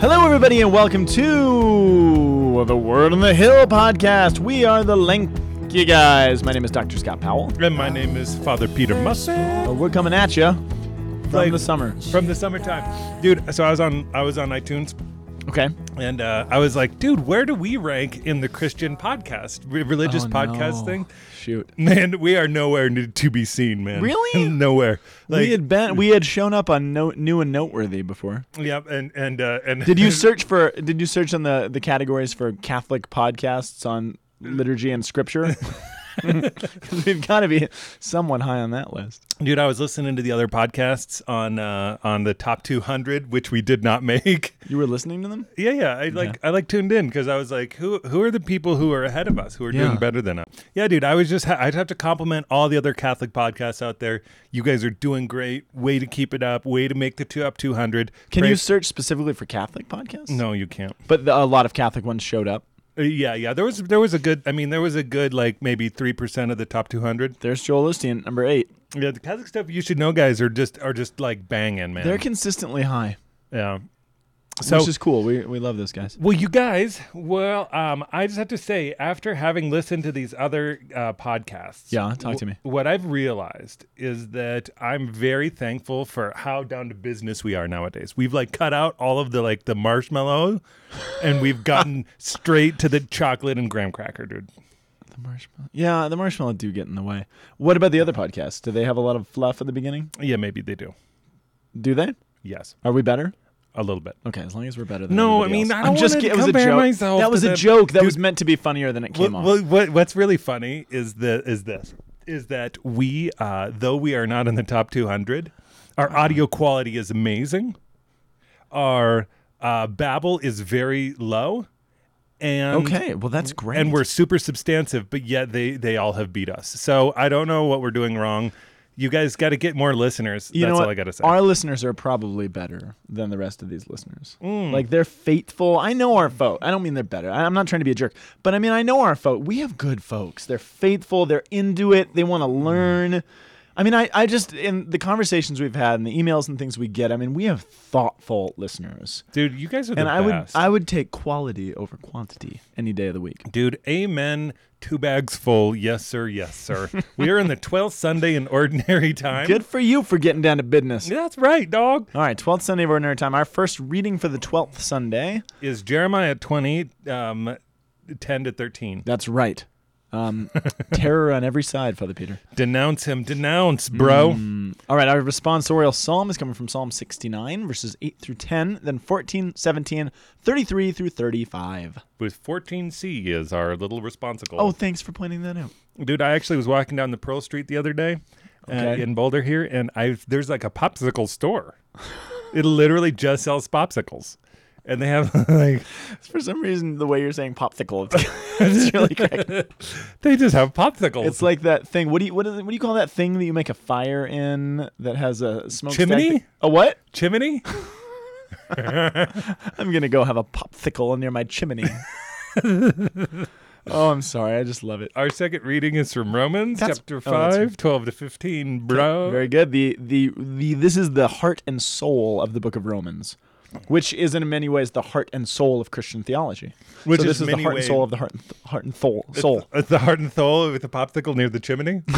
Hello, everybody, and welcome to the Word on the Hill podcast. We are the Lanky Guys. My name is Dr. Scott Powell. And my name is Father Peter Musser. Uh, We're coming at you from Like- the summer. From the summertime. Dude, so I was on I was on iTunes Okay. and uh, I was like, dude, where do we rank in the Christian podcast, re- religious Oh, podcast no. thing? Shoot. Man, we are nowhere to be seen, man. Really? nowhere. Like, we had been we had shown up on no, new and noteworthy before. Yep, and and uh, and Did you search for did you search on the the categories for Catholic podcasts on liturgy and scripture? we've got to be somewhat high on that list. Dude, I was listening to the other podcasts on uh, on the top 200, which we did not make. You were listening to them? Yeah, yeah. I like I like tuned in because I was like, who who are the people who are ahead of us, who are Yeah. doing better than us? Yeah, dude. I was just ha- I'd have to compliment all the other Catholic podcasts out there. You guys are doing great. Way to keep it up. Way to make the two up 200. Can Pray- you search specifically for Catholic podcasts? No, you can't. But the, a lot of Catholic ones showed up. Uh, yeah, yeah. There was there was a good. I mean, there was a good like maybe three percent of the top 200. There's Joel Osteen, number eight. Yeah, the Kazakh stuff you should know, guys, are just are just like banging, man. They're consistently high, yeah. So which is cool. We, we love those guys. Well, you guys, well, um, I just have to say, after having listened to these other uh, podcasts, Yeah, talk to me. What I've realized is that I'm very thankful for how down to business we are nowadays. We've like cut out all of the like the marshmallow, and we've gotten straight to the chocolate and graham cracker, dude. The marshmallow. Yeah, the marshmallow do get in the way. What about the other podcasts? Do they have a lot of fluff at the beginning? Yeah, maybe they do. Do they? Yes, Are we better? A little bit. Okay, as long as we're better than No, I everybody mean, else. I don't I'm just wanna it was a compare joke. myself that to was a them. joke. That Dude. was meant to be funnier than it came What, off. well, what, what's really funny is the is this is that we uh, though we are not in the top 200 our Uh-huh. audio quality is amazing our uh, babble is very low and okay, well that's great. and we're super substantive but yet they they all have beat us so i don't know what we're doing wrong you guys got to get more listeners you that's know all i gotta say Our listeners are probably better than the rest of these listeners. Mm. Like they're faithful. I know our folk. I don't mean they're better. I'm not trying to be a jerk, but I mean I know our folk. We have good folks. They're faithful. They're into it. They want to Mm. I mean, I, I just in the conversations we've had and the emails and things we get. I mean, we have thoughtful listeners, dude you guys are the and I would I would take quality over quantity any day of the week. Dude, amen. Two bags full. Yes, sir. Yes, sir. we are in the 12th Sunday in ordinary time. Good for you for getting down to business. That's right, dog. All right, 12th Sunday of Ordinary Time. Our first reading for the 12th Sunday. Is Jeremiah 20, um, 10 to 13. That's right. Um, terror on every side, Father Peter. Denounce him. Denounce, bro. Mm, All right, our responsorial psalm is coming from Psalm 69, verses 8 through 10, then 14, 17, 33 through 35. With 14C is our little responsible. Oh, thanks for pointing that out. Dude, I actually was walking down the Pearl Street the other day uh, in Boulder here, and I there's like a popsicle store. it literally just sells popsicles. And they have like For some reason, the way you're saying popsicle, it's, it's really cracking. they just have popsicles. It's like that thing. What do you what, is what do you call that thing that you make a fire in that has a smoke Chimney? A what? chimney. I'm gonna go have a popsicle near my chimney. oh, I'm sorry. I just love it. Our second reading is from Romans That's- chapter oh, that's 5, 12 to 15, bro. Very good. The, the the this is the heart and soul of the book of Romans, which is in many ways the heart and soul of Christian theology. Which so is this is the heart and soul of the heart and th- heart and soul. Soul. It's the heart and soul with the popsicle near the chimney.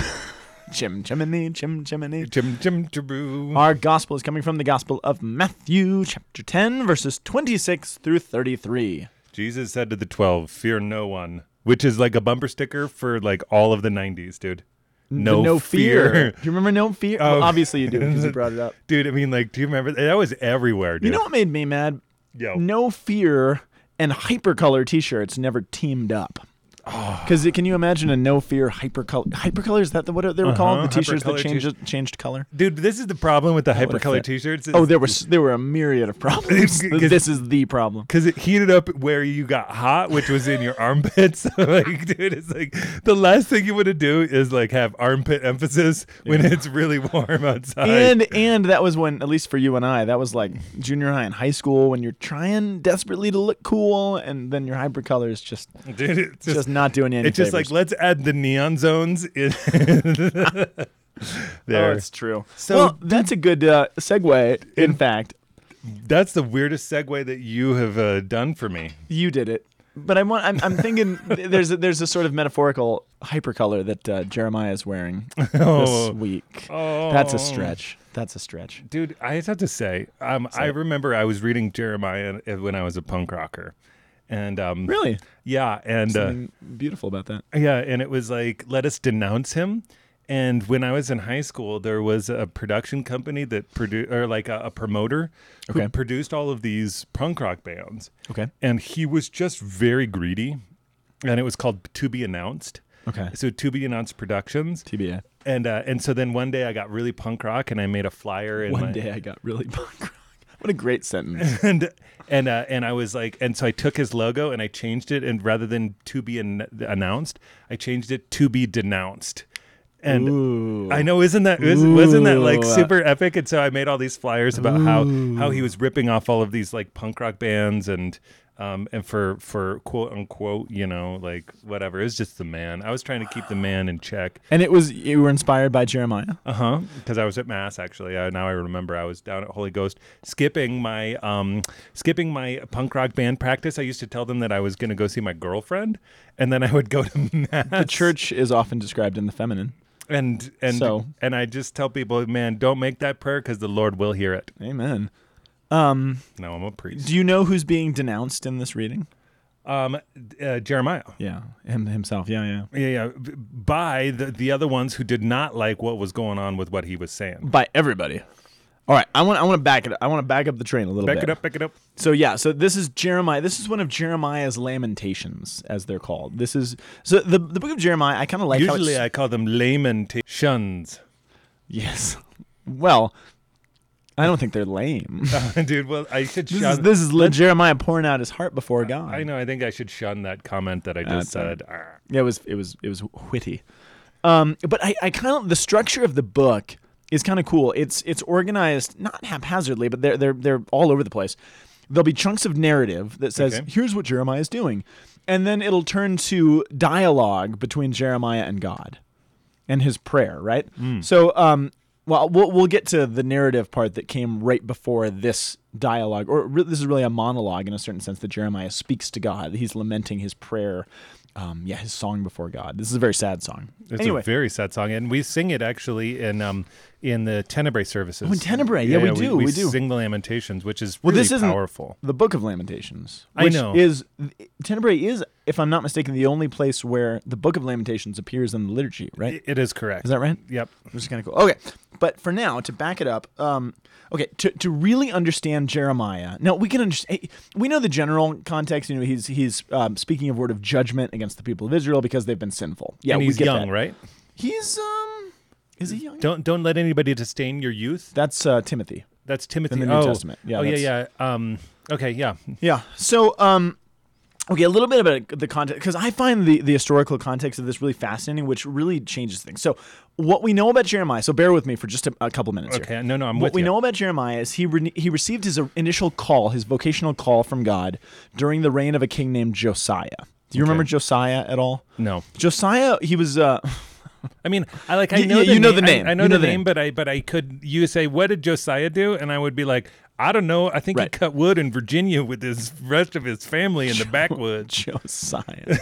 Chim chimney chim chimney. chim chim chiboo. Our gospel is coming from the Gospel of Matthew, chapter 10, verses 26 through 33. Jesus said to the 12, Fear no one. Which is like a bumper sticker for like all of the 90s, dude. No, no fear. fear. Do you remember no fear? Oh. Well, obviously you do because you brought it up. Dude, I mean, like, do you remember? That was everywhere, dude. You know what made me mad? Yo. No fear and hypercolor t-shirts never teamed up. Because can you imagine a no fear hypercolor? Hypercolor is that the, what they were called? Uh-huh, The t-shirts that changed changed color. Dude, this is the problem with the would've hypercolor t shirts. Oh, there was there were a myriad of problems. This is the problem. Because it heated up where you got hot, which was in your armpits. like, dude, it's like the last thing you want to do is like have armpit emphasis when it's really warm outside. And and that was when, at least for you and I, that was like junior high and high school when you're trying desperately to look cool, and then your hypercolor is just dude, it's just, just, not doing any it's just like let's add the neon zones in. there. Oh, it's true. So- well, that's a good uh, segue. In fact, That's the weirdest segue that you have uh, done for me. you did it. But I want. I'm, I'm thinking there's a, there's a sort of metaphorical hypercolor that uh, Jeremiah is wearing Oh. this week. Oh. That's a stretch. That's a stretch. Dude, I have to say, um, I remember I was reading Jeremiah when I was a punk rocker. And um, Really, yeah, and uh, beautiful about that. Yeah, and it was like, let us denounce him. And when I was in high school, there was a production company that produced, or like a, a promoter who Okay. produced all of these punk rock bands. Okay. And he was just very greedy. And it was called To Be Announced. Okay. So To Be Announced Productions. TBA. And uh, and so then one day I got really punk rock and I made a flyer. In One my, day I got really punk rock. What a great sentence. and and uh, and I was like, and so I took his logo and I changed it, and rather than to be an- announced, I changed it to be denounced. And Ooh. I know, isn't that is, wasn't that like super epic? And so I made all these flyers about how how he was ripping off all of these like punk rock bands and. Um, and for for quote unquote, you know, like whatever, it's just the man. I was trying to keep the man in check. And it was you were inspired by Jeremiah. Uh huh. Because I was at mass actually. Uh, now I remember I was down at Holy Ghost skipping my um skipping my punk rock band practice. I used to tell them that I was going to go see my girlfriend, and then I would go to mass. The church is often described in the feminine. and and So- and I just tell people, man, don't make that prayer because the Lord will hear it. Amen. Um, No, I'm a priest. do you know who's being denounced in this reading? Um, uh, Jeremiah. Yeah, him himself. Yeah, yeah. Yeah, yeah. By the the other ones who did not like what was going on with what he was saying. By everybody. All right, I want I want to back it. Up. I want to back up the train a little Back bit. Back it up, back it up. So yeah, so this is Jeremiah. This is one of Jeremiah's lamentations, as they're called. This is so the the book of Jeremiah. I kind of like how Usually I call them lamentations. yes. Well, I don't think they're lame. Dude, well, I should this shun. is this is le- Jeremiah pouring out his heart before God. I know. I think I should shun that comment that I just That's said. Ah. Yeah, it was it was it was witty. Um, but I, I kind of the structure of the book is kind of cool. It's it's organized not haphazardly, but they're they're they're all over the place. There'll be chunks of narrative that says, Okay. "Here's what Jeremiah is doing," and then it'll turn to dialogue between Jeremiah and God, and his prayer. Right. So, um, well, we'll we'll get to the narrative part that came right before this dialogue, or re- this is really a monologue in a certain sense that Jeremiah speaks to God. He's lamenting his prayer. Um, yeah, his song before God. This is a very sad song. It's anyway, a very sad song, and we sing it actually in um in the Tenebrae services. Oh, in Tenebrae. Yeah, we do, We, we do. sing the Lamentations, which is Well, really this isn't- powerful. the Book of Lamentations, I know. is Tenebrae is, if I'm not mistaken, the only place where the Book of Lamentations appears in the liturgy. Right? It is correct. Is that right? Yep. Which is kind of cool. Okay, but for now, to back it up, um, okay, to, to really understand Jeremiah, now we can understand. We know the general context. You know, he's he's um, speaking a word of judgment against the people of Israel because they've been sinful. Yeah, and he's young, that. right? He's um, is he young? Don't don't let anybody disdain your youth. That's uh, Timothy. That's Timothy. In the New oh. Testament. Yeah, oh yeah, yeah. Um. Okay. Yeah. Yeah. So, um, okay, a little bit about the context because I find the the historical context of this really fascinating, which really changes things. So, what we know about Jeremiah. So, bear with me for just a, a couple minutes here. Okay. No, no. I'm What with we you. know about Jeremiah is he re- he received his initial call, his vocational call from God during the reign of a king named Josiah. Do you remember Josiah at all? No. Josiah, he was uh, I mean, I like I know y- the you know name. the name. I, I know You know the the name, name. but I but I could you say what did Josiah do, and I would be like, I don't know. I think Right. he cut wood in Virginia with his rest of his family in the backwoods. Josiah.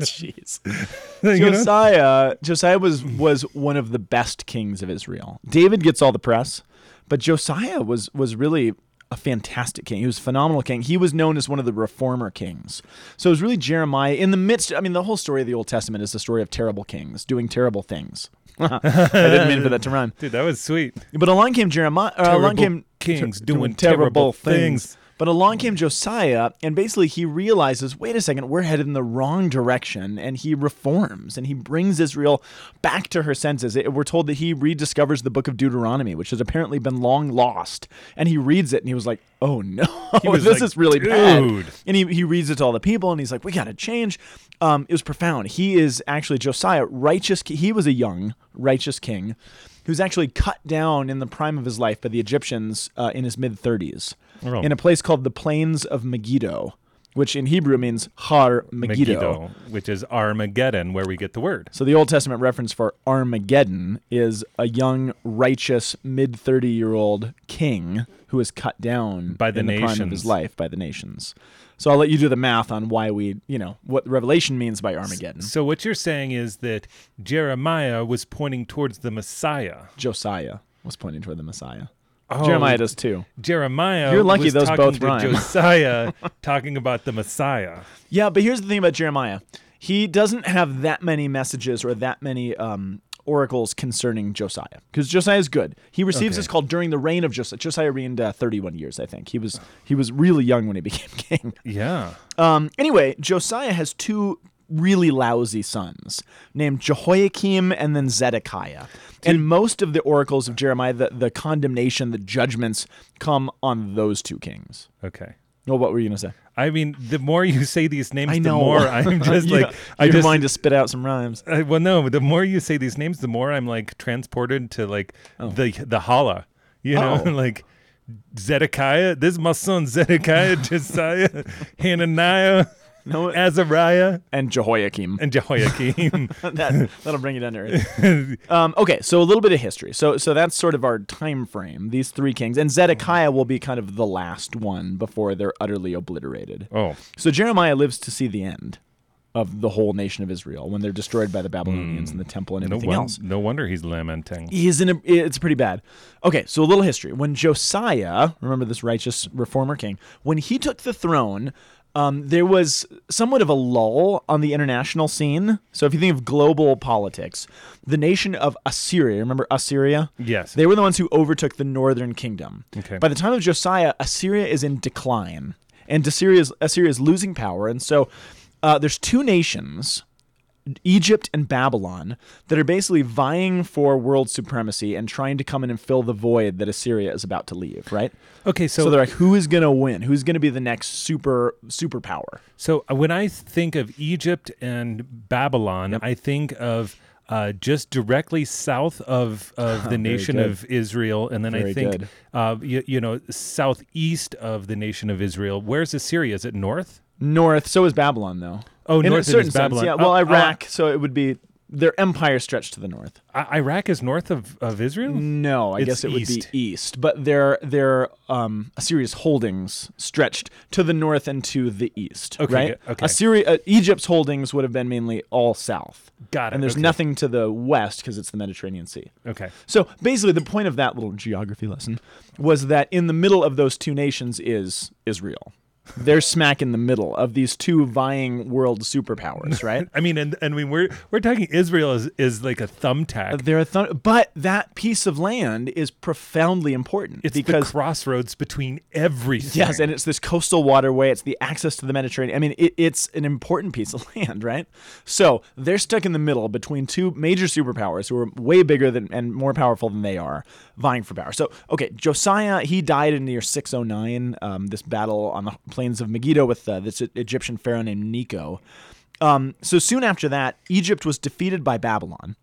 Jeez. You know? Josiah Josiah was was one of the best kings of Israel. David gets all the press, but Josiah was was really a fantastic king. He was a phenomenal king. He was known as one of the reformer kings. So it was really Jeremiah in the midst I mean the whole story of the Old Testament is the story of terrible kings doing terrible things. I didn't mean for that to rhyme. Dude, that was sweet. But along came Jeremiah. Uh, along came kings ter- doing terrible things. But along came Josiah, and basically he realizes, wait a second, we're headed in the wrong direction, and he reforms and he brings Israel back to her senses. It- we're told that he rediscovers the book of Deuteronomy, which has apparently been long lost, and he reads it and he was like, oh no, this like, is really bad. And he, he reads it to all the people, and he's like, we got to change. Um, it was profound. He is actually Josiah, righteous. He was a young, righteous king who's actually cut down in the prime of his life by the Egyptians uh, in his mid 30s Oh. in a place called the Plains of Megiddo. which in Hebrew means Har Megiddo. Megiddo, which is Armageddon, where we get the word. So the Old Testament reference for Armageddon is a young, righteous, mid 30 year old king who is cut down By the in the prime of his life by the nations. So I'll let you do the math on why we, you know, what Revelation means by Armageddon. So what you're saying is that Jeremiah was pointing towards the Messiah. Josiah was pointing toward the Messiah. Oh, Jeremiah does too. Jeremiah. You're lucky those both to rhyme. Josiah talking about the Messiah. Yeah, but here's the thing about Jeremiah. He doesn't have that many messages or that many um, oracles concerning Josiah because Josiah is good. He receives Okay. this call during the reign of Josiah. Josiah reigned uh, 31 years, I think. He was he was really young when he became king. Yeah. Um, anyway, Josiah has two really lousy sons named Jehoiakim and then Zedekiah. And most of the oracles of Jeremiah, the, the condemnation, the judgments come on those two kings. Okay. Well, what were you going to say? I mean, the more you say these names, the more I'm just Yeah, like, I you're just wanting to spit out some rhymes. I, well, no, the more you say these names, the more I'm like transported to like oh. the the holla, you know, Oh. like Zedekiah. This is my son Zedekiah, Josiah, Hananiah, No, Azariah, and Jehoiakim. and Jehoiakim. that that'll bring you down to earth. um, okay, so a little bit of history. So so that's sort of our time frame. These three kings, and Zedekiah will be kind of the last one before they're utterly obliterated. oh, So Jeremiah lives to see the end of the whole nation of Israel when they're destroyed by the Babylonians and the temple and no, everything else. no wonder he's lamenting. He's in a, it's pretty bad. Okay, so a little history. When Josiah, remember this righteous reformer king, when he took the throne, um, there was somewhat of a lull on the international scene. So if you think of global politics, the nation of Assyria, remember Assyria? Yes. They were the ones who overtook the northern kingdom. Okay. By the time of Josiah, Assyria is in decline, and Assyria is, Assyria is losing power. And so uh, there's two nations, Egypt and Babylon, that are basically vying for world supremacy and trying to come in and fill the void that Assyria is about to leave. Right. Okay, so So, they're like, who is going to win? Who's going to be the next super superpower? So uh, when I think of Egypt and Babylon, I think of uh, just directly south of, of the nation good. of Israel, and then I think uh, you, you know southeast of the nation of Israel. Where's Assyria? Is it north? North. So is Babylon, though. Oh, in north a certain sense, yeah. Well, oh, Iraq. so it would be their empire stretched to the north. I- Iraq is north of, of Israel. No, I It's guess it would be east, but their their um, Assyria's holdings stretched to the north and to the east. Okay, right? okay. Assyria, uh, Egypt's holdings would have been mainly all south. Got it, And there's okay. nothing to the west because it's the Mediterranean Sea. Okay. So basically, the point of that little geography lesson was that in the middle of those two nations is Israel. They're smack in the middle of these two vying world superpowers, right? I mean, and and we we're we're talking Israel is is like a thumbtack. They're a th- but that piece of land is profoundly important It's because the crossroads between everything. Yes, and it's this coastal waterway. It's the access to the Mediterranean. I mean, it, it's an important piece of land, right? So they're stuck in the middle between two major superpowers who are way bigger than and more powerful than they are, vying for power. So, okay, Josiah, he died in the year 609. Um, this battle on the plains of Megiddo with uh, this Egyptian pharaoh named Necho. Um, so soon after that, Egypt was defeated by Babylon,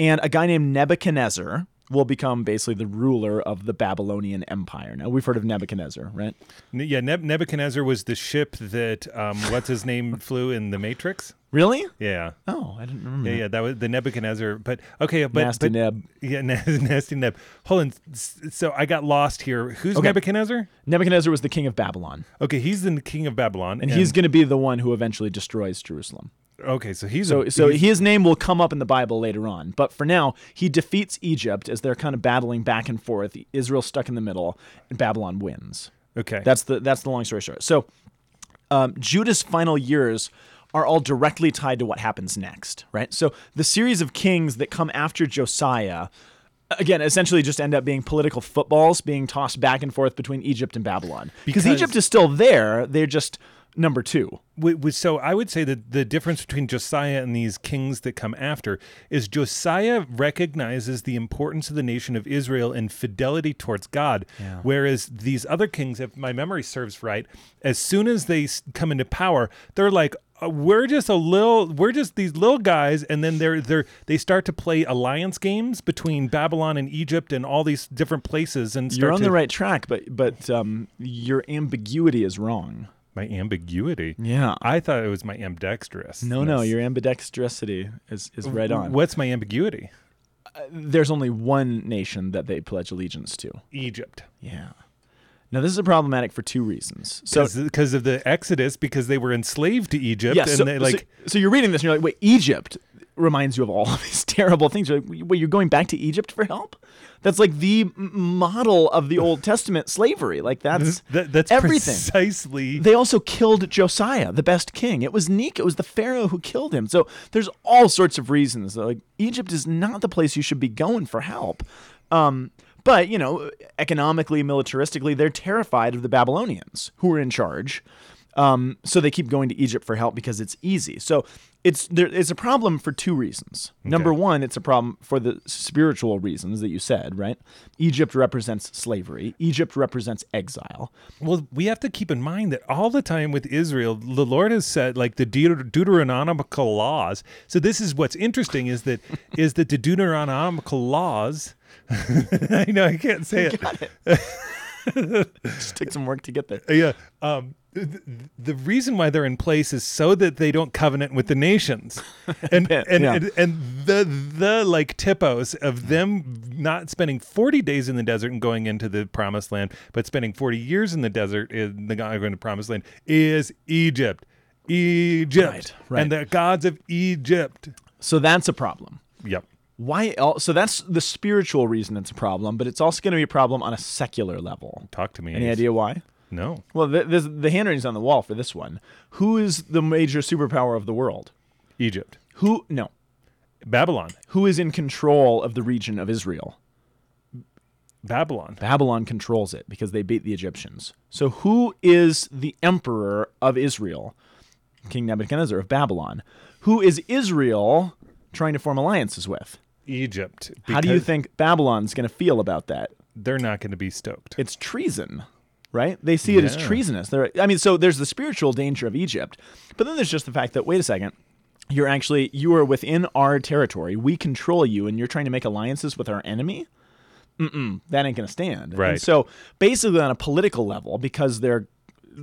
and a guy named Nebuchadnezzar will become basically the ruler of the Babylonian Empire. Now we've heard of Nebuchadnezzar, right? Yeah. Neb- Nebuchadnezzar was the ship that um, what's his name flew in the Matrix. Really? Yeah. Oh, I didn't remember. Yeah, yeah, that was the Nebuchadnezzar. But okay, but Nasty but, Neb. Yeah, na- nasty Neb. Hold on. So I got lost here. Who's Okay. Nebuchadnezzar? Nebuchadnezzar was the king of Babylon, Okay, he's the king of Babylon, and he's going to be the one who eventually destroys Jerusalem. okay. So he's So, a, so he's- his name will come up in the Bible later on. But for now, he defeats Egypt as they're kind of battling back and forth. Israel stuck in the middle, and Babylon wins. okay. That's the that's the long story short. So, um, Judah's final years are all directly tied to what happens next, right? So the series of kings that come after Josiah, again, essentially just end up being political footballs being tossed back and forth between Egypt and Babylon. Because Because- Egypt is still there, they're just number two. So I would say that the difference between Josiah and these kings that come after is Josiah recognizes the importance of the nation of Israel and fidelity towards God, whereas these other kings, if my memory serves right, as soon as they come into power, they're like. "Uh, We're just a little. We're just these little guys, and then they're they're they start to play alliance games between Babylon and Egypt and all these different places. And You're on to, the right track, but but um, your ambiguity is wrong. My ambiguity. Yeah. I thought it was my ambidextrous. No, no, your ambidextrosity is, is right on. What's my ambiguity? There's only one nation that they pledge allegiance to. Egypt. Yeah. Now this is problematic for two reasons. So because of the Exodus, because they were enslaved to Egypt, yeah, and so, they like so, you're reading this and you're like, wait, Egypt reminds you of all of these terrible things. You're like, wait, you're going back to Egypt for help? That's like the model of the Old Testament slavery. Like that's that, that's everything. precisely They also killed Josiah, the best king. It was Necho, it was the Pharaoh who killed him. So there's all sorts of reasons. Like Egypt is not the place you should be going for help. Um, but you know, economically, militaristically, they're terrified of the Babylonians who are in charge. Um, so they keep going to Egypt for help because it's easy. So it's there. It's a problem for two reasons. Number one, it's a problem for the spiritual reasons that you said. Right? Egypt represents slavery. Egypt represents exile. Well, we have to keep in mind that all the time with Israel, the Lord has said like the Deut- Deuteronomical laws. So this is what's interesting is that is that the Deuteronomical laws. I know I can't say it. Just take some work to get there. Yeah. Um, the reason why they're in place is so that they don't covenant with the nations, and yeah. and and the the like typos of them not spending forty days in the desert and going into the promised land, but spending forty years in the desert in the going to the promised land is Egypt, Egypt, Right, right. and the gods of Egypt. So that's a problem. Yep. Why? So that's the spiritual reason it's a problem, but it's also going to be a problem on a secular level. Talk to me. Any idea why? No. Well, th- there's, the handwriting's on the wall for this one. Who is the major superpower of the world? Egypt, Who? No. Babylon, Who is in control of the region of Israel? Babylon. Babylon controls it because they beat the Egyptians. So who is the emperor of Israel? King Nebuchadnezzar of Babylon. Who is Israel trying to form alliances with? Egypt. How do you think Babylon's going to feel about that? they're not going to be stoked? it's treason, right? They see it as treasonous. They're, I mean, so there's the spiritual danger of Egypt, but then there's just the fact that wait a second, you're actually you are within our territory. We control you, and you're trying to make alliances with our enemy. Mm-mm, that ain't gonna stand. Right. And so basically, on a political level, because they're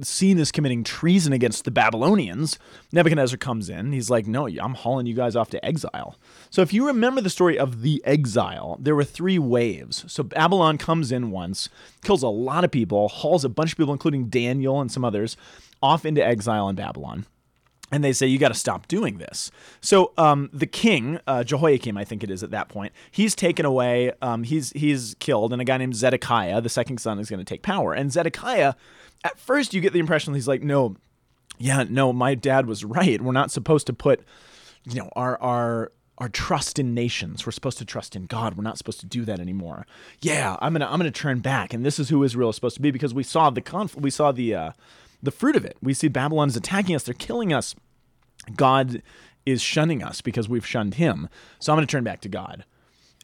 seen as committing treason against the Babylonians, Nebuchadnezzar comes in. He's like, "No, I'm hauling you guys off to exile." So if you remember the story of the exile, there were three waves. So Babylon comes in once, kills a lot of people, hauls a bunch of people, including Daniel and some others, off into exile in Babylon and they say you got to stop doing this. So um, the king, uh, Jehoiakim, I think it is at that point, he's taken away. Um, he's he's killed, and a guy named Zedekiah, the second son, is going to take power. And Zedekiah, at first, you get the impression he's like, no, yeah, no, my dad was right. We're not supposed to put, you know, our our our trust in nations. We're supposed to trust in God. We're not supposed to do that anymore. Yeah, I'm gonna I'm gonna turn back, and this is who Israel is supposed to be because we saw the conflict. We saw the uh, the fruit of it. We see Babylon is attacking us. They're killing us. God is shunning us because we've shunned Him. So I'm gonna turn back to God.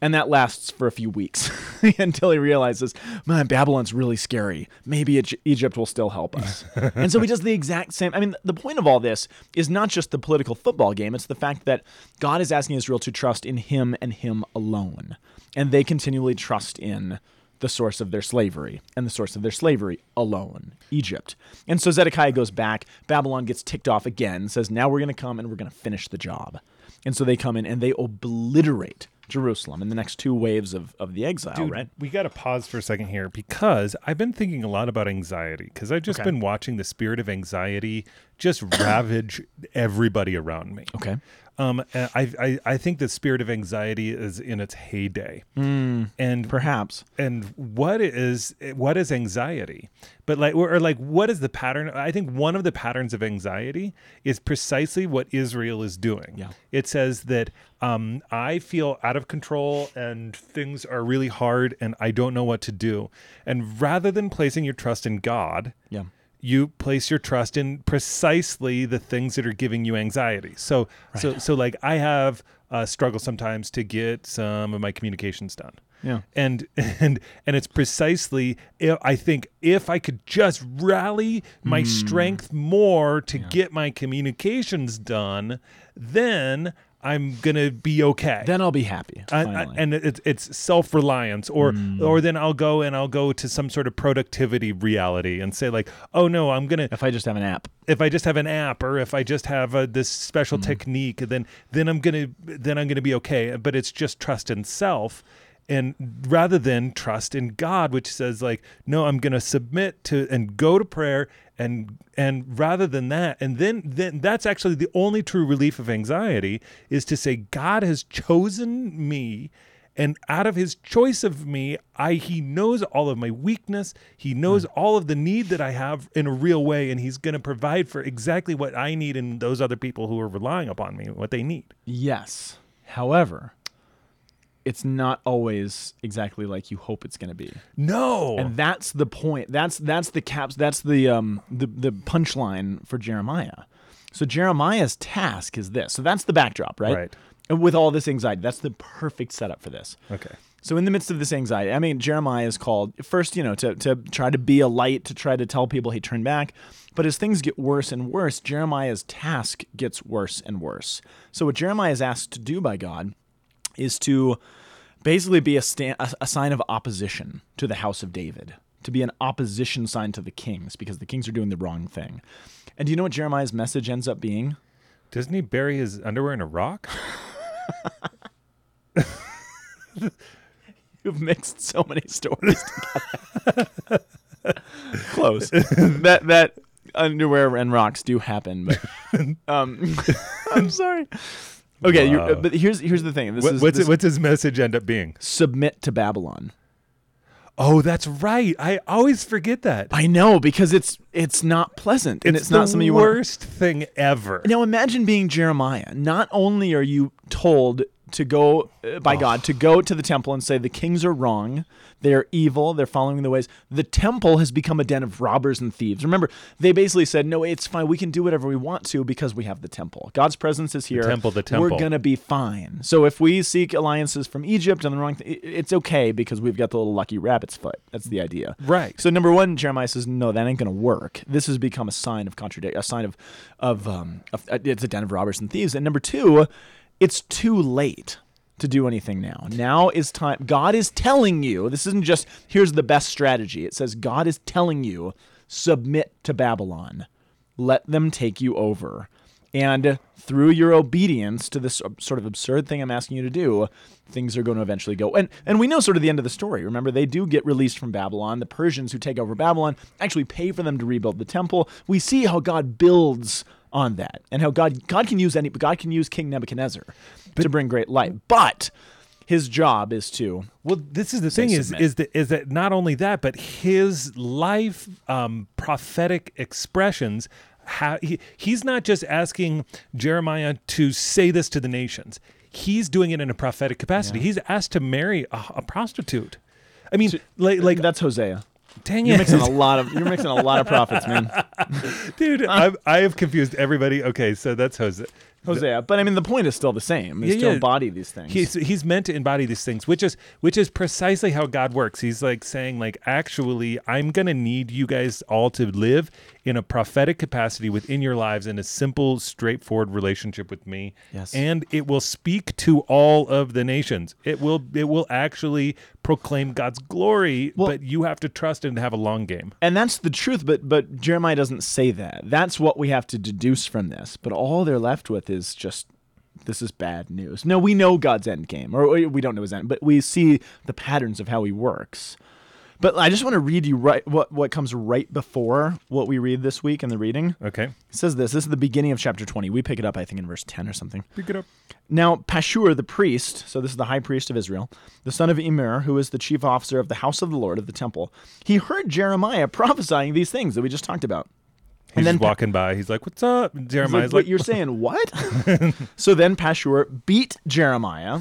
And that lasts for a few weeks until he realizes, man, Babylon's really scary. Maybe Egypt will still help us. and so he does the exact same. I mean, the point of all this is not just the political football game, it's the fact that God is asking Israel to trust in him and him alone. And they continually trust in the source of their slavery and the source of their slavery alone, Egypt. And so Zedekiah goes back. Babylon gets ticked off again, says, now we're going to come and we're going to finish the job. And so they come in and they obliterate Jerusalem in the next two waves of, of the exile, Dude, right? we got to pause for a second here because I've been thinking a lot about anxiety because I've just Okay. been watching the spirit of anxiety just ravage everybody around me. Okay. Um, I, I I think the spirit of anxiety is in its heyday, Mm, and perhaps. and what is what is anxiety but like or, or like what is the pattern i think one of the patterns of anxiety is precisely what israel is doing Yeah. it says that um, i feel out of control and things are really hard and i don't know what to do and rather than placing your trust in god Yeah. You place your trust in precisely the things that are giving you anxiety. So, so, so like I have uh, struggle sometimes to get some of my communications done. Yeah. And and and it's precisely i- I think if I could just rally my strength more to get my communications done, then I'm gonna be okay. Then I'll be happy. I- I- and it's it's self reliance, or Mm. or then I'll go and I'll go to some sort of productivity reality and say like, oh no, I'm gonna if I just have an app. if I just have an app or if I just have uh this special technique, then then I'm gonna then I'm gonna be okay. But it's just trust in self, and rather than trust in God, which says like, no, I'm gonna submit to and go to prayer, and and rather than that, and then then that's actually the only true relief of anxiety is to say God has chosen me. And out of his choice of me, I he knows all of my weakness. He knows all of the need that I have in a real way, and he's going to provide for exactly what I need and those other people who are relying upon me, what they need. Yes. However, it's not always exactly like you hope it's going to be. No, And that's the point. That's that's the caps. That's the um the the punchline for Jeremiah. So Jeremiah's task is this. So that's the backdrop, right? Right. And with all this anxiety, that's the perfect setup for this. okay, So in the midst of this anxiety, I mean, Jeremiah is called first, you know, to to try to be a light, to try to tell people, hey, turn back. But as things get worse and worse, Jeremiah's task gets worse and worse. So what Jeremiah is asked to do by God is to basically be a, sta- a, a sign of opposition to the house of David, to be an opposition sign to the kings because the kings are doing the wrong thing. And do you know what Jeremiah's message ends up being? doesn't he bury his underwear in a rock? You've mixed so many stories together. Close. that that underwear and rocks do happen, but um, I'm sorry. Okay, Wow. you're, but here's here's the thing. This What, is what's this- it, what's his message end up being? submit to Babylon. Oh, that's right. I always forget that. I know because it's it's not pleasant and it's, the not something you want. worst thing ever. Now imagine being Jeremiah. Not only are you told to go uh, by God to go to the temple and say the kings are wrong, they are evil, they're following the ways. The temple has become a den of robbers and thieves. Remember, they basically said, "No, it's fine. We can do whatever we want to because we have the temple. God's presence is here. temple, the temple. We're gonna be fine. So if we seek alliances from Egypt and the wrong, th- it's okay because we've got the little lucky rabbit's foot. That's the idea, Right. So number one, Jeremiah says, "No, that ain't gonna work. This has become a sign of contradict, a sign of, of, um, of uh, it's a den of robbers and thieves." And number two, it's too late to do anything now. Now is time. God is telling you. This isn't just here's the best strategy. It says God is telling you submit to Babylon. Let them take you over. And through your obedience to this sort of absurd thing I'm asking you to do, things are going to eventually go. And and we know sort of the end of the story. Remember, they do get released from Babylon. The Persians who take over Babylon actually pay for them to rebuild the temple. We see how God builds on that, and how God God can use any, God can use King Nebuchadnezzar to bring great light. But his job is to Well, this is the thing is submit. is that is that not only that, but his life um, prophetic expressions. Ha- he, he's not just asking Jeremiah to say this to the nations. He's doing it in a prophetic capacity. He's asked to marry a, a prostitute. I mean, like, like that's Hosea. Dang You're it, mixing a lot of you're mixing a lot of prophets, man. dude! I've, I have confused everybody. Okay, so that's Jose. Hosea. But I mean, the point is still the same: is Yeah, to yeah. embody these things. He's he's meant to embody these things, which is which is precisely how God works. He's like saying, like, actually, I'm gonna need you guys all to live in a prophetic capacity within your lives in a simple, straightforward relationship with me. Yes. And it will speak to all of the nations. It will it will actually proclaim God's glory, Well- but you have to trust and have a long game. And that's the truth, but but Jeremiah doesn't say that. That's what we have to deduce from this. But all they're left with is just this is bad news. No, we know God's end game, or we don't know his end, but we see the patterns of how he works. But I just want to read you right what what comes right before what we read this week in the reading. Okay. It says this. This is the beginning of chapter 20. We pick it up, I think, in verse 10 or something. Pick it up. Now, Pashur the priest, so this is the high priest of Israel, the son of Immer, who is the chief officer of the house of the Lord of the temple, he heard Jeremiah prophesying these things that we just talked about. He's then just walking by. He's like, "What's up?" And Jeremiah's like, like, "Wait, you're saying what? so then Pashur beat Jeremiah.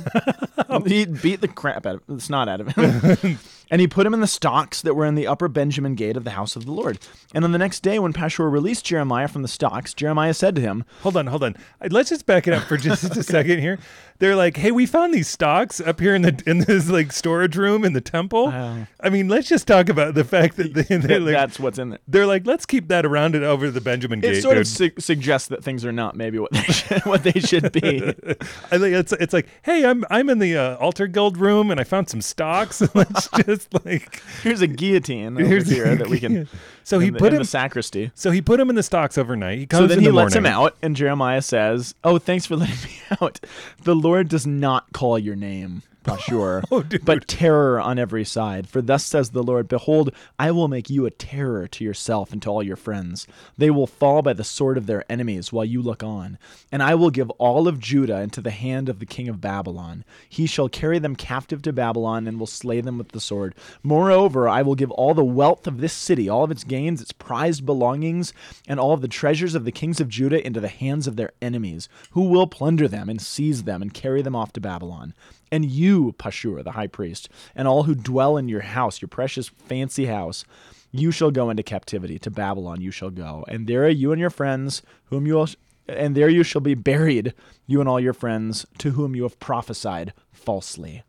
he beat the crap out of the snot out of him. And he put him in the stocks that were in the upper Benjamin gate of the house of the Lord. And on the next day, when Pashur released Jeremiah from the stocks, Jeremiah said to him, Hold on, hold on. Uh, Let's just back it up for just a second here. They're like, "Hey, we found these stocks up here in the in this like storage room in the temple." Oh. I mean, let's just talk about the fact that they, they're like, That's what's in there. they're like, "Let's keep that around and over the Benjamin Gate. It gate." sort of su- suggests that things are not maybe what they should, what they should be. I think it's it's like, "Hey, I'm I'm in the uh, altar guild room and I found some stocks. let's just like Here's a guillotine Here's a that we can. So he in the- put in him the sacristy. So he put him in the stocks overnight. He comes So then in he the lets him out, and Jeremiah says, "Oh, thanks for letting me out. The Lord does not call your name." Pashur, Oh, but terror on every side. For thus says the Lord Behold, I will make you a terror to yourself and to all your friends. They will fall by the sword of their enemies while you look on. And I will give all of Judah into the hand of the king of Babylon. He shall carry them captive to Babylon and will slay them with the sword. Moreover, I will give all the wealth of this city, all of its gains, its prized belongings, and all of the treasures of the kings of Judah into the hands of their enemies, who will plunder them and seize them and carry them off to Babylon. And you, Pashur, the high priest, and all who dwell in your house, your precious fancy house, you shall go into captivity to Babylon. You shall go, and there you and your friends, whom you will, and there you shall be buried, you and all your friends, to whom you have prophesied falsely,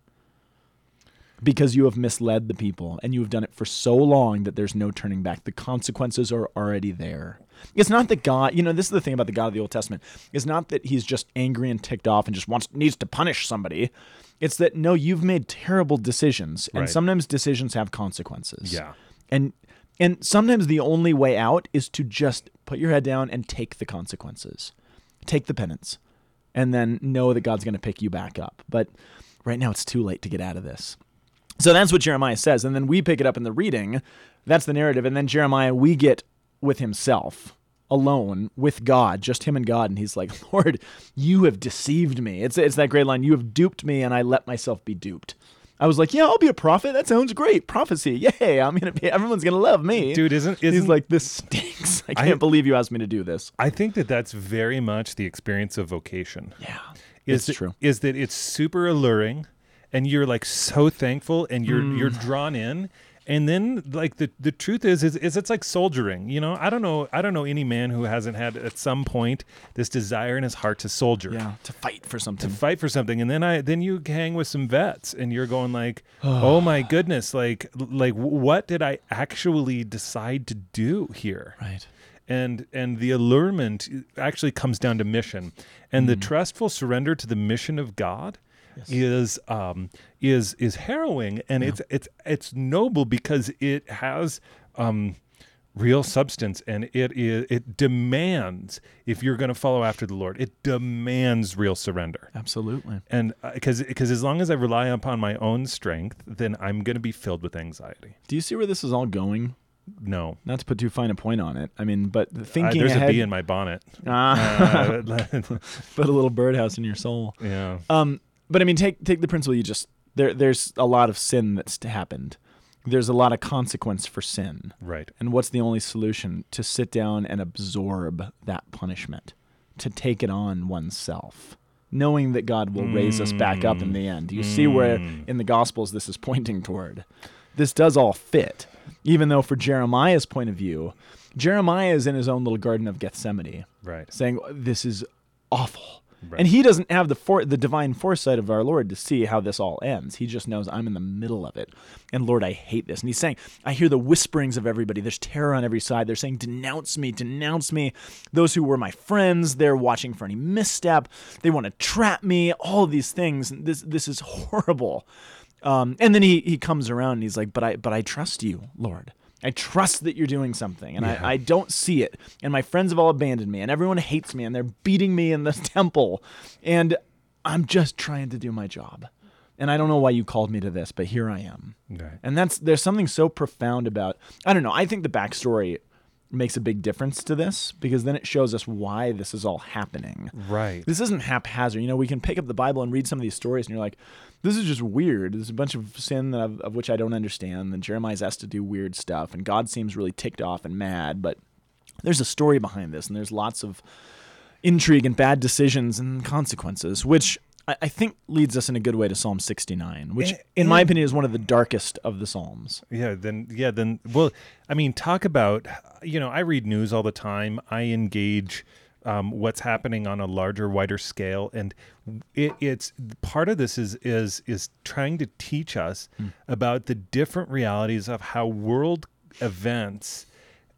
because you have misled the people, and you have done it for so long that there's no turning back. The consequences are already there. It's not that God, you know, this is the thing about the God of the Old Testament. It's not that he's just angry and ticked off and just wants needs to punish somebody. It's that no, you've made terrible decisions, and Right. sometimes decisions have consequences. Yeah. And and sometimes the only way out is to just put your head down and take the consequences. Take the penance. And then know that God's going to pick you back up. But right now it's too late to get out of this. So that's what Jeremiah says. And then we pick it up in the reading. That's the narrative. And then Jeremiah, we get with himself alone with God, just him and God. And he's like, Lord, you have deceived me. It's, it's that great line. You have duped me, and I let myself be duped. I was like, yeah, I'll be a prophet. That sounds great. Prophecy. Yay. I'm going to be, everyone's going to love me. Dude, isn't He's isn't like, this stinks. I can't believe you asked me to do this. I think that that's very much the experience of vocation. Yeah. Is It's that, true. Is that it's super alluring, and you're like so thankful, and you're Mm. you're drawn in. And then, like the the truth is, is, is it's like soldiering. You know, I don't know, I don't know any man who hasn't had at some point this desire in his heart to soldier. Yeah. To fight for something. to fight for something and then i then you hang with some vets and you're going like oh my goodness like like what did i actually decide to do here right. and and the allurement actually comes down to mission and Hmm. the trustful surrender to the mission of god is um is is harrowing and it's it's it's noble because it has um real substance and it is it demands if you're going to follow after the lord it demands real surrender Absolutely. and because because as long as i rely upon my own strength then i'm going to be filled with anxiety Do you see where this is all going? no Not to put too fine a point on it. I mean, but the Uh, thinking there's ahead. a bee in my bonnet ah, Uh, put a little birdhouse in your soul. yeah Um, but I mean, take take the principle you just there. There's a lot of sin that's happened. There's a lot of consequence for sin. right And what's the only solution? To sit down and absorb that punishment, to take it on oneself, knowing that God will raise us back up in the mm. end. Do you see where mm. in the Gospels this is pointing toward? This does all fit, even though for Jeremiah's point of view, Jeremiah is in his own little garden of Gethsemane, right saying, This is awful. Right. And he doesn't have the for- the divine foresight of our Lord to see how this all ends. He just knows I'm in the middle of it. And Lord, I hate this. And he's saying, I hear the whisperings of everybody. There's terror on every side. They're saying, denounce me, denounce me. Those who were my friends, they're watching for any misstep. They want to trap me, all of these things. This this is horrible. Um, and then he, he comes around and he's like, but I but I trust you, Lord. I trust that you're doing something, and I, I don't see it. And my friends have all abandoned me, and everyone hates me, and they're beating me in the temple. And I'm just trying to do my job. And I don't know why you called me to this, but here I am. Right. And that's there's something so profound about I don't know, I think the backstory makes a big difference to this because then it shows us why this is all happening. right This isn't haphazard. You know, we can pick up the Bible and read some of these stories, and you're like, this is just weird. There's a bunch of sin that I've, of which I don't understand. And Jeremiah's asked to do weird stuff, and God seems really ticked off and mad. But there's a story behind this, and there's lots of intrigue and bad decisions and consequences, which I, I think leads us in a good way to Psalm 69, which, Eh, in my opinion, is one of the darkest of the Psalms. Yeah, then yeah, then well, I mean, talk about you know, I read news all the time. I engage um, what's happening on a larger, wider scale, and it, it's part of this is is is trying to teach us about the different realities of how world events,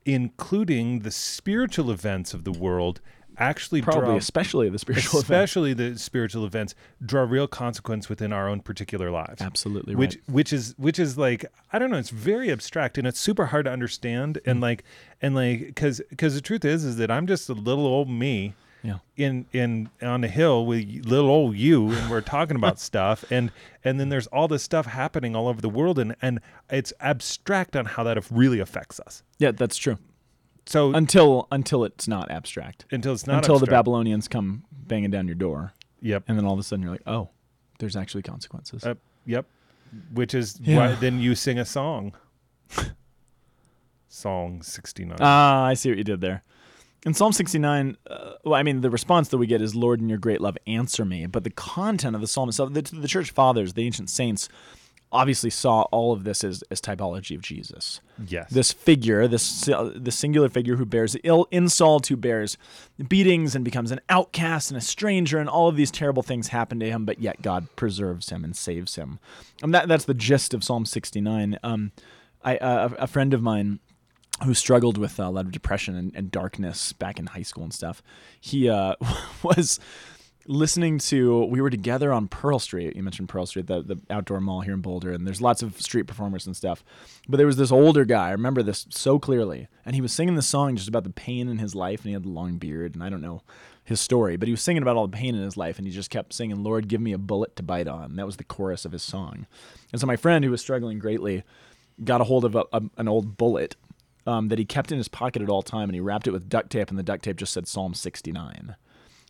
including the spiritual events of the world, actually Probably, draw especially the spiritual especially the spiritual events draw real consequence within our own particular lives Absolutely right. which which is which is like i don't know it's very abstract and it's super hard to understand Mm. and like and like because because the truth is is that i'm just a little old me yeah. in in on the hill with little old you and we're talking about stuff and and then there's all this stuff happening all over the world and and it's abstract on how that really affects us Yeah, that's true. So Until until it's not abstract. until it's not until the. Babylonians come banging down your door, yep and then all of a sudden you're like, oh, there's actually consequences. Uh, yep. Which is Yeah. why then you sing a song. song 69. Ah, I see what you did there. In Psalm 69, uh, well, I mean, the response that we get is, Lord, in your great love, answer me. But the content of the psalm itself, the, the church fathers, the ancient saints, obviously saw all of this as, as typology of Jesus. yes. This figure, this uh, this singular figure who bears ill insult, who bears beatings and becomes an outcast and a stranger, and all of these terrible things happen to him, but yet God preserves him and saves him. And that that's the gist of Psalm 69. Um, I uh, a a friend of mine who struggled with a lot of depression and, and darkness back in high school and stuff. He uh, was listening to. We were together on Pearl Street. You mentioned Pearl Street, the the outdoor mall here in Boulder, and there's lots of street performers and stuff. But there was this older guy. I remember this so clearly, and he was singing this song just about the pain in his life, and he had the long beard, and I don't know his story, but he was singing about all the pain in his life, and he just kept singing, "Lord, give me a bullet to bite on." That was the chorus of his song. And so my friend, who was struggling greatly, got a hold of a, a, an old bullet um, that he kept in his pocket at all time, and he wrapped it with duct tape, and the duct tape just said Psalm 69.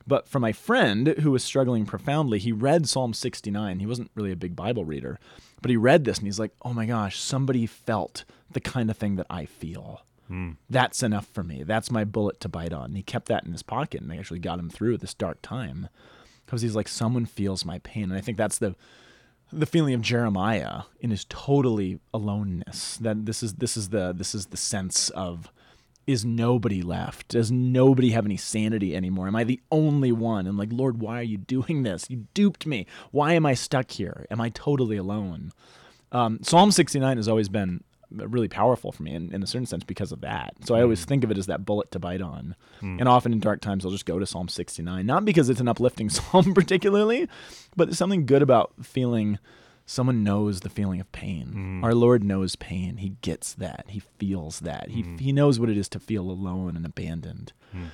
But for my friend who was struggling profoundly, he read Psalm 69. He wasn't really a big Bible reader, but he read this and he's like, oh my gosh, somebody felt the kind of thing that I feel. Hmm. That's enough for me. That's my bullet to bite on. And he kept that in his pocket and they actually got him through this dark time because he's like, someone feels my pain. And I think that's the the feeling of Jeremiah in his totally aloneness. That this is this is the this is the sense of is nobody left? Does nobody have any sanity anymore? Am I the only one? And like, Lord, why are you doing this? You duped me. Why am I stuck here? Am I totally alone? Um, Psalm 69 has always been really powerful for me in, in a certain sense because of that. So I always think of it as that bullet to bite on. And often in dark times, I'll just go to Psalm 69, not because it's an uplifting psalm particularly, but there's something good about feeling someone knows the feeling of pain. Mm. Our Lord knows pain. He gets that. He feels that. He, mm. he knows what it is to feel alone and abandoned. Hmm.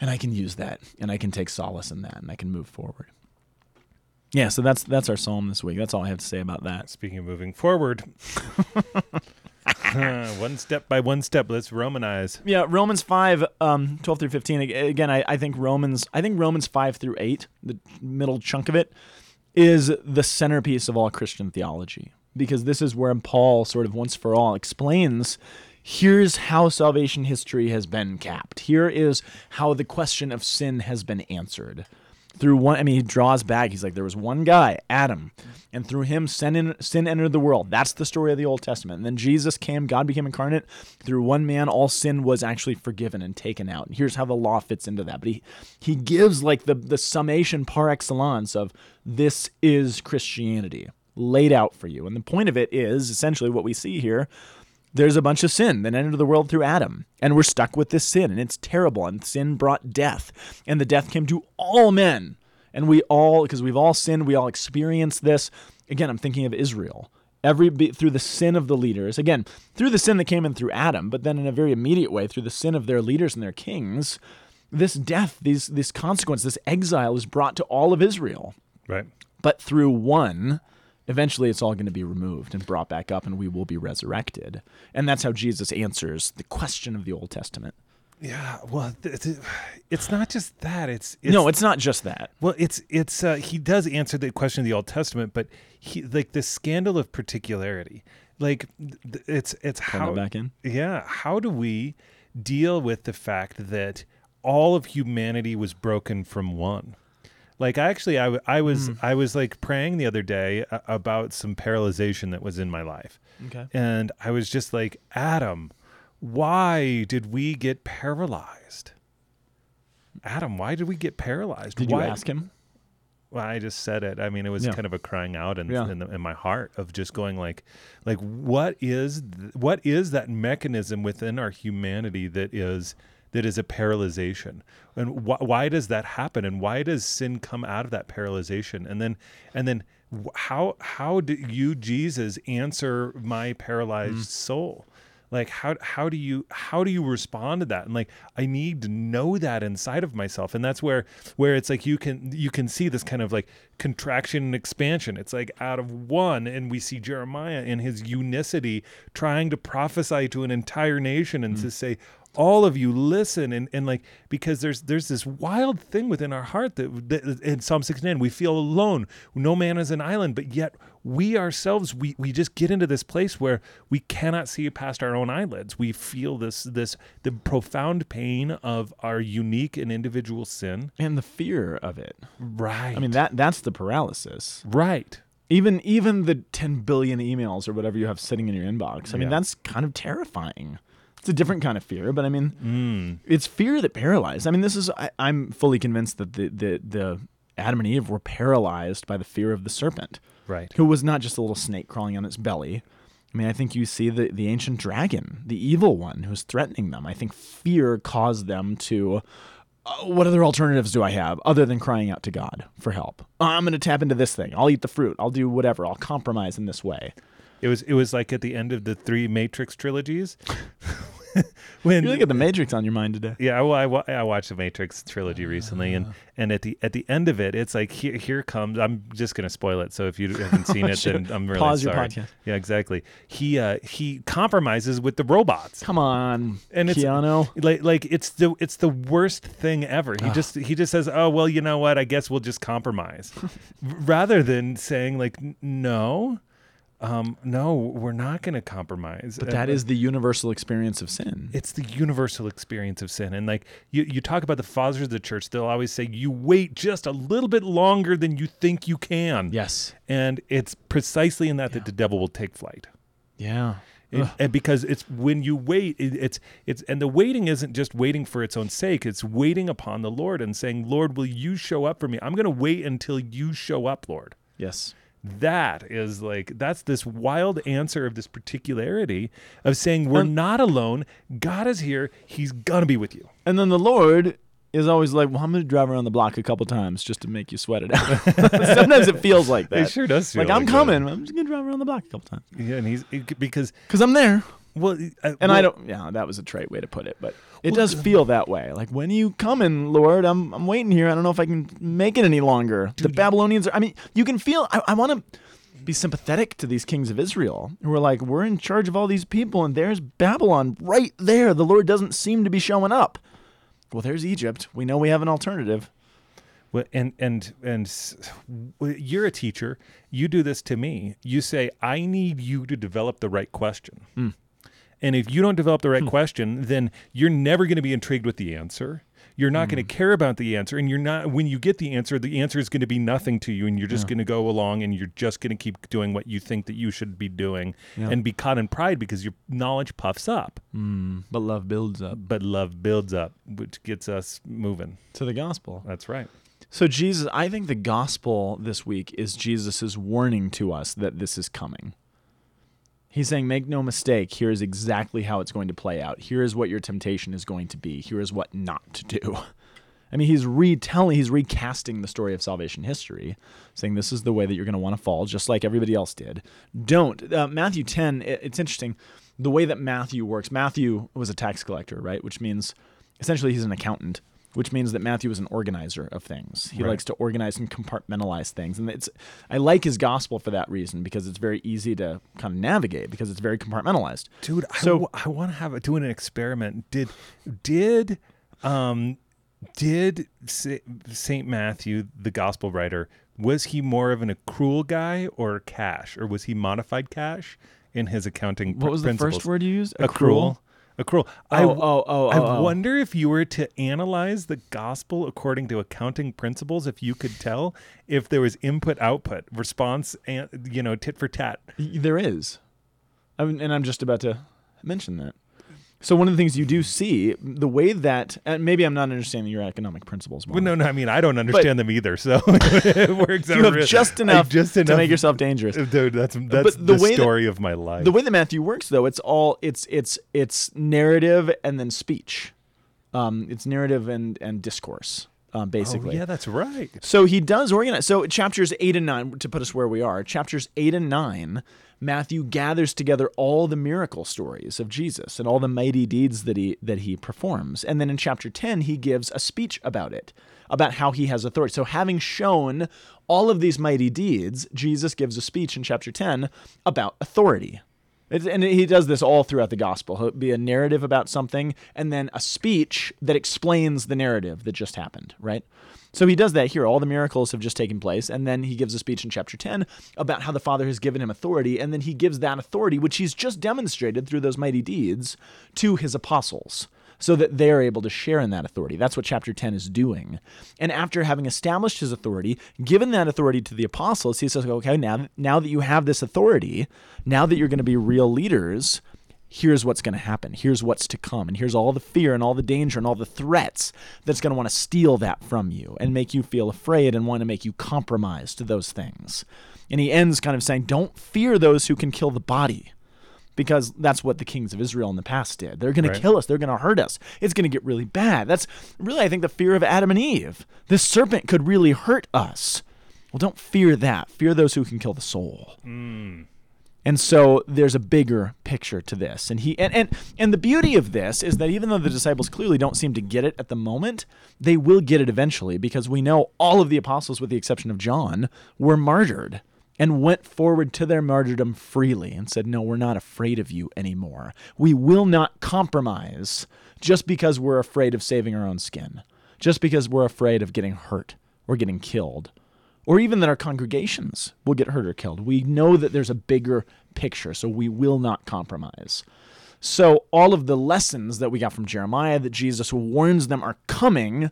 And I can use that and I can take solace in that and I can move forward. Yeah, so that's that's our psalm this week. That's all I have to say about that. Speaking of moving forward, one step by one step, let's Romanize. Yeah, Romans 5, um, 12 through 15. Again, I, I think Romans I think Romans 5 through 8, the middle chunk of it, is the centerpiece of all Christian theology. Because this is where Paul sort of once for all explains here's how salvation history has been capped. Here is how the question of sin has been answered. Through one, I mean, he draws back. He's like, there was one guy, Adam, and through him, sin, in, sin entered the world. That's the story of the Old Testament. And then Jesus came, God became incarnate. Through one man, all sin was actually forgiven and taken out. And here's how the law fits into that. But he, he gives like the, the summation par excellence of this is Christianity laid out for you. And the point of it is essentially what we see here there's a bunch of sin that entered the world through Adam, and we're stuck with this sin, and it's terrible. And sin brought death, and the death came to all men, and we all, because we've all sinned, we all experience this. Again, I'm thinking of Israel. Every through the sin of the leaders, again through the sin that came in through Adam, but then in a very immediate way through the sin of their leaders and their kings, this death, these this consequence, this exile is brought to all of Israel. Right. But through one, eventually it's all going to be removed and brought back up, and we will be resurrected. And that's how Jesus answers the question of the Old Testament. Yeah. Well, it's not just that. It's, it's no, it's not just that. Well, it's it's uh, he does answer the question of the Old Testament, but he like the scandal of particularity. Like it's it's how back in. yeah how do we deal with the fact that all of humanity was broken from one? Like I actually, I, I was Mm. I was like praying the other day about some paralyzation that was in my life, Okay. and I was just like, Adam, why did we get paralyzed? Adam, why did we get paralyzed? Did why? you ask him? Well, I just said it. I mean, it was Yeah. kind of a crying out in Yeah. in, the, in my heart of just going like, like what is th- what is that mechanism within our humanity that is that is a paralyzation, and wh- why does that happen, and why does sin come out of that paralyzation, and then and then how how do you Jesus answer my paralyzed mm. soul? like how how do you how do you respond to that? And like i need to know that inside of myself. And that's where where it's like you can you can see this kind of like contraction and expansion. It's like out of one and we see jeremiah in his unicity trying to prophesy to an entire nation and to mm. say all of you listen and, and like because there's there's this wild thing within our heart that, that in psalm 69 we feel alone no man is an island but yet we ourselves we we just get into this place where we cannot see past our own eyelids we feel this this the profound pain of our unique and individual sin And the fear of it. right I mean that that's the paralysis. right Even even the 10 billion emails or whatever you have sitting in your inbox. I mean Yeah. that's kind of terrifying. It's a different kind of fear, but I mean mm. it's fear that paralyzed. I mean this is I, I'm fully convinced that the, the the Adam and Eve were paralyzed by the fear of the serpent, right who was not just a little snake crawling on its belly. I mean, I think you see the, the ancient dragon, the evil one who's threatening them. I think fear caused them to uh, what other alternatives do I have other than crying out to God for help? I'm going to tap into this thing. I'll eat the fruit. I'll do whatever. I'll compromise in this way. It was it was like at the end of the three matrix trilogies when You look at the Matrix on your mind today. Yeah, well, I, I watched the Matrix trilogy recently, and and at the at the end of it, it's like here here comes. I'm just gonna spoil it. So if you haven't seen it, then I'm really Pause your sorry. podcast. Yeah, exactly. He uh he compromises with the robots, Come on, and it's Keanu. like like it's the it's the worst thing ever. He just he just says, oh well, you know what? I guess we'll just compromise, rather than saying like no. Um, no, we're not going to compromise. But that like, is the universal experience of sin. it's the universal experience of sin. And like you, you talk about the fathers of the church, they'll always say, you wait just a little bit longer than you think you can. yes. And it's precisely in that that the devil will take flight. Yeah. And, and because it's when you wait, it, it's it's and the waiting isn't just waiting for its own sake. It's waiting upon the Lord and saying, Lord, will you show up for me? I'm going to wait until you show up, Lord. Yes. That is like that's this wild answer of this particularity of saying we're And- not alone. God is here. He's gonna be with you. And then the Lord is always like, "Well, I'm going to drive around the block a couple times just to make you sweat it out." Sometimes it feels like that. It sure does. like feel I'm that. coming. I'm just going to drive around the block a couple times Yeah, and he's it- because because I'm there. Well, uh, And well, I don't. Yeah, that was a trite way to put it, but it does feel that way. Like when are you coming, Lord? I'm I'm waiting here. I don't know if I can make it any longer. the Babylonians are. I mean, you can feel. I, I want to be sympathetic to these kings of Israel who are like, we're in charge of all these people, and there's Babylon right there. The Lord doesn't seem to be showing up. Well, there's Egypt. We know we have an alternative. Well, and and and you're a teacher. You do this to me. You say, "I need you to develop the right question." Hmm. And if you don't develop the right question, then you're never going to be intrigued with the answer. You're not Hmm. going to care about the answer, and you're not. When you get the answer, the answer is going to be nothing to you, and you're just going to go along, and you're just going to keep doing what you think that you should be doing, Yeah. and be caught in pride because your knowledge puffs up, But love builds up but love builds up, which gets us moving. to the gospel. That's right. So Jesus, I think the gospel this week is Jesus' warning to us that this is coming. He's saying, make no mistake, here is exactly how it's going to play out. Here is what your temptation is going to be. Here is what not to do. I mean, he's retelling, he's recasting the story of salvation history, saying this is the way that you're going to want to fall, just like everybody else did. Don't. Uh, Matthew 10, it- it's interesting. The way that Matthew works, Matthew was a tax collector, right? Which means essentially he's an accountant, which means that Matthew is an organizer of things. He Right. likes to organize and compartmentalize things. And it's I like his gospel for that reason because it's very easy to kind of navigate because it's very compartmentalized. dude i, So- want to have a, doing an experiment did did um did saint matthew the gospel writer was he more of an accrual guy or cash or was he modified cash in his accounting pr- What was the principles? first word you used? accrual accrual. I, Oh, oh, oh, I oh, oh. wonder if you were to analyze the gospel according to accounting principles, if you could tell if there was input output response and you know tit for tat. There is. I mean, and I'm just about to mention that. So one of the things you do see, the way that, and maybe I'm not understanding your economic principles. Well, no, no, I mean I don't understand them either. So it works out you have real- just I enough, just to enough make yourself dangerous. Dude, that's that's the the, way that- story of my life. The way that Matthew works, though, it's all it's it's it's narrative and then speech. Um, it's narrative and and discourse, um, oh, basically. yeah, that's right. So he does organize. So chapters eight and nine, to put us where we are, chapters eight and nine, Matthew gathers together all the miracle stories of Jesus and all the mighty deeds that he that he performs. And then in chapter ten, he gives a speech about it, about how he has authority. So having shown all of these mighty deeds, Jesus gives a speech in chapter ten about authority. It's, and he does this all throughout the gospel. He'll be a narrative about something and then a speech that explains the narrative that just happened, right? So he does that here. All the miracles have just taken place. And then he gives a speech in chapter 10 about how the Father has given him authority. And then he gives that authority, which he's just demonstrated through those mighty deeds, to his apostles so that they're able to share in that authority. That's what chapter 10 is doing. And after having established his authority, given that authority to the apostles, he says, okay, now, now that you have this authority, now that you're going to be real leaders, here's what's going to happen. Here's what's to come. And here's all the fear and all the danger and all the threats that's going to want to steal that from you and make you feel afraid and want to make you compromise to those things. And he ends kind of saying, don't fear those who can kill the body because that's what the kings of Israel in the past did. They're going Right. to kill us. They're going to hurt us. It's going to get really bad. That's really, I think, the fear of Adam and Eve. This serpent could really hurt us. Well, don't fear that. Fear those who can kill the soul. Hmm. And so there's a bigger picture to this. And he and, and and the beauty of this is that even though the disciples clearly don't seem to get it at the moment, they will get it eventually because we know all of the apostles with the exception of John were martyred and went forward to their martyrdom freely and said, "No, we're not afraid of you anymore. We will not compromise just because we're afraid of saving our own skin. Just because we're afraid of getting hurt or getting killed." or even that our congregations will get hurt or killed. We know that there's a bigger picture, so we will not compromise. So, all of the lessons that we got from Jeremiah that Jesus warns them are coming,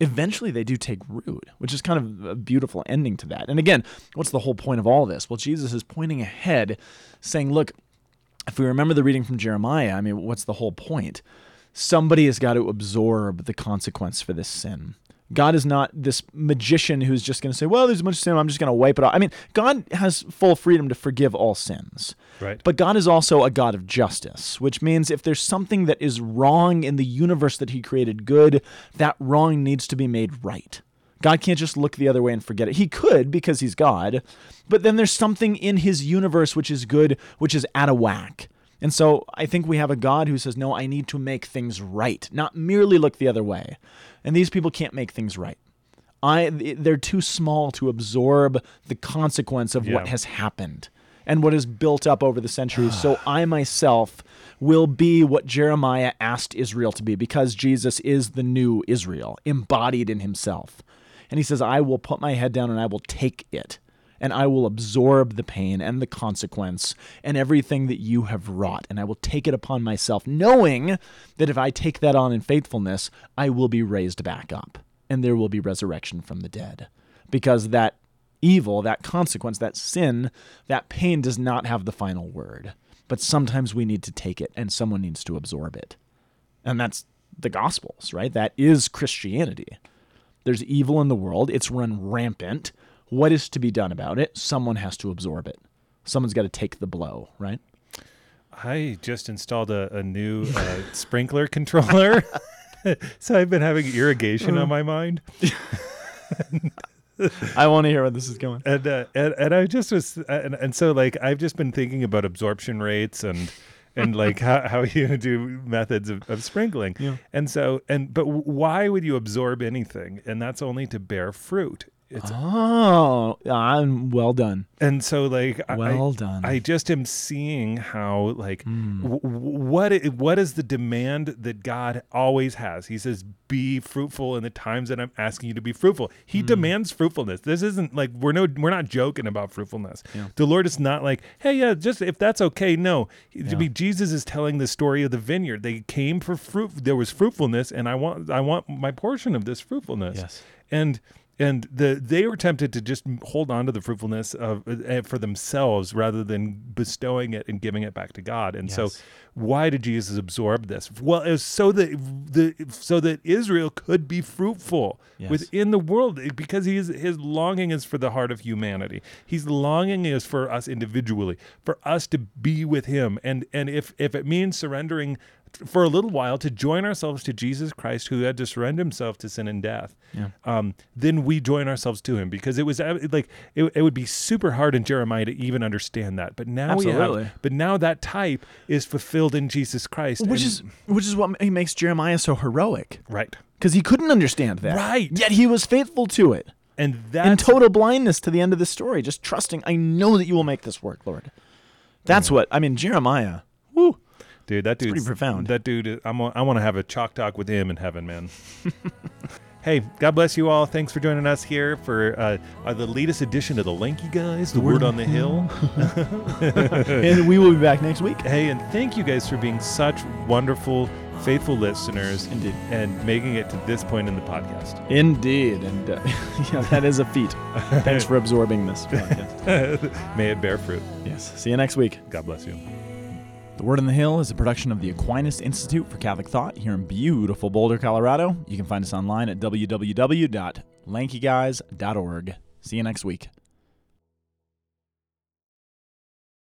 eventually they do take root, which is kind of a beautiful ending to that. And again, what's the whole point of all this? Well, Jesus is pointing ahead, saying, Look, if we remember the reading from Jeremiah, I mean, what's the whole point? Somebody has got to absorb the consequence for this sin. God is not this magician who's just going to say, well, there's a bunch of sin, I'm just going to wipe it off. I mean, God has full freedom to forgive all sins. Right. But God is also a God of justice, which means if there's something that is wrong in the universe that He created good, that wrong needs to be made right. God can't just look the other way and forget it. He could because He's God, but then there's something in His universe which is good, which is out of whack. And so I think we have a God who says, No, I need to make things right, not merely look the other way. And these people can't make things right. I, they're too small to absorb the consequence of what has happened and what is built up over the centuries. so I myself will be what Jeremiah asked Israel to be because Jesus is the new Israel, embodied in himself. And he says, I will put my head down and I will take it and I will absorb the pain and the consequence and everything that you have wrought, and I will take it upon myself, knowing that if I take that on in faithfulness, I will be raised back up, and there will be resurrection from the dead. Because that evil, that consequence, that sin, that pain does not have the final word. But sometimes we need to take it, and someone needs to absorb it. And that's the Gospels, right? That is Christianity. There's evil in the world, it's run rampant. What is to be done about it? Someone has to absorb it. Someone's got to take the blow, right? I just installed a, a new uh, sprinkler controller. so I've been having irrigation on my mind. I want to hear where this is going. and, uh, and and I just was and, and so like I've just been thinking about absorption rates and and like how, how you do methods of, of sprinkling Yeah. and so and but why would you absorb anything and that's only to bear fruit It's Oh, I'm well done. and so like Well I, done. I just am seeing how like Hmm. w- what i- what is the demand that God always has. He says, "Be fruitful in the times that I'm asking you to be fruitful." He demands fruitfulness. This isn't like we're no we're not joking about fruitfulness. Yeah. The Lord is not like, "Hey, yeah, just if that's okay." No, I mean, Jesus is telling the story of the vineyard. They came for fruit. There was fruitfulness, and I want I want my portion of this fruitfulness Yes. and and the they were tempted to just hold on to the fruitfulness of uh, for themselves rather than bestowing it and giving it back to God. And so, why did Jesus absorb this? Well, it was so that the so that Israel could be fruitful Yes. within the world because he is, his longing is for the heart of humanity. He's longing is for us individually, for us to be with him. And and if if it means surrendering for a little while to join ourselves to Jesus Christ, who had to surrender himself to sin and death, Yeah. um, then we join ourselves to him because it was uh, like it, it would be super hard in Jeremiah to even understand that. But now we have, but now that type is fulfilled in Jesus Christ, Which and- is which is what makes Jeremiah so heroic right, because he couldn't understand that. Right. Yet he was faithful to it and that in total blindness to the end of the story, just trusting. I know that you will make this work, Lord. That's what I mean. Jeremiah. Dude. That dude's pretty profound. That dude, I'm, I want to have a chalk talk with him in heaven, man. Hey, God bless you all. Thanks for joining us here for uh, uh, the latest edition of the Lanky Guys, the Word on the Hill. and we will be back next week. Hey, and thank you guys for being such wonderful, faithful listeners Indeed. and making it to this point in the podcast. Indeed, and uh, yeah, that is a feat. Thanks for absorbing this podcast. May it bear fruit. Yes. See you next week. God bless you. The Word on the Hill is a production of the Aquinas Institute for Catholic Thought here in beautiful Boulder, Colorado. You can find us online at www.lankyguys.org. See you next week.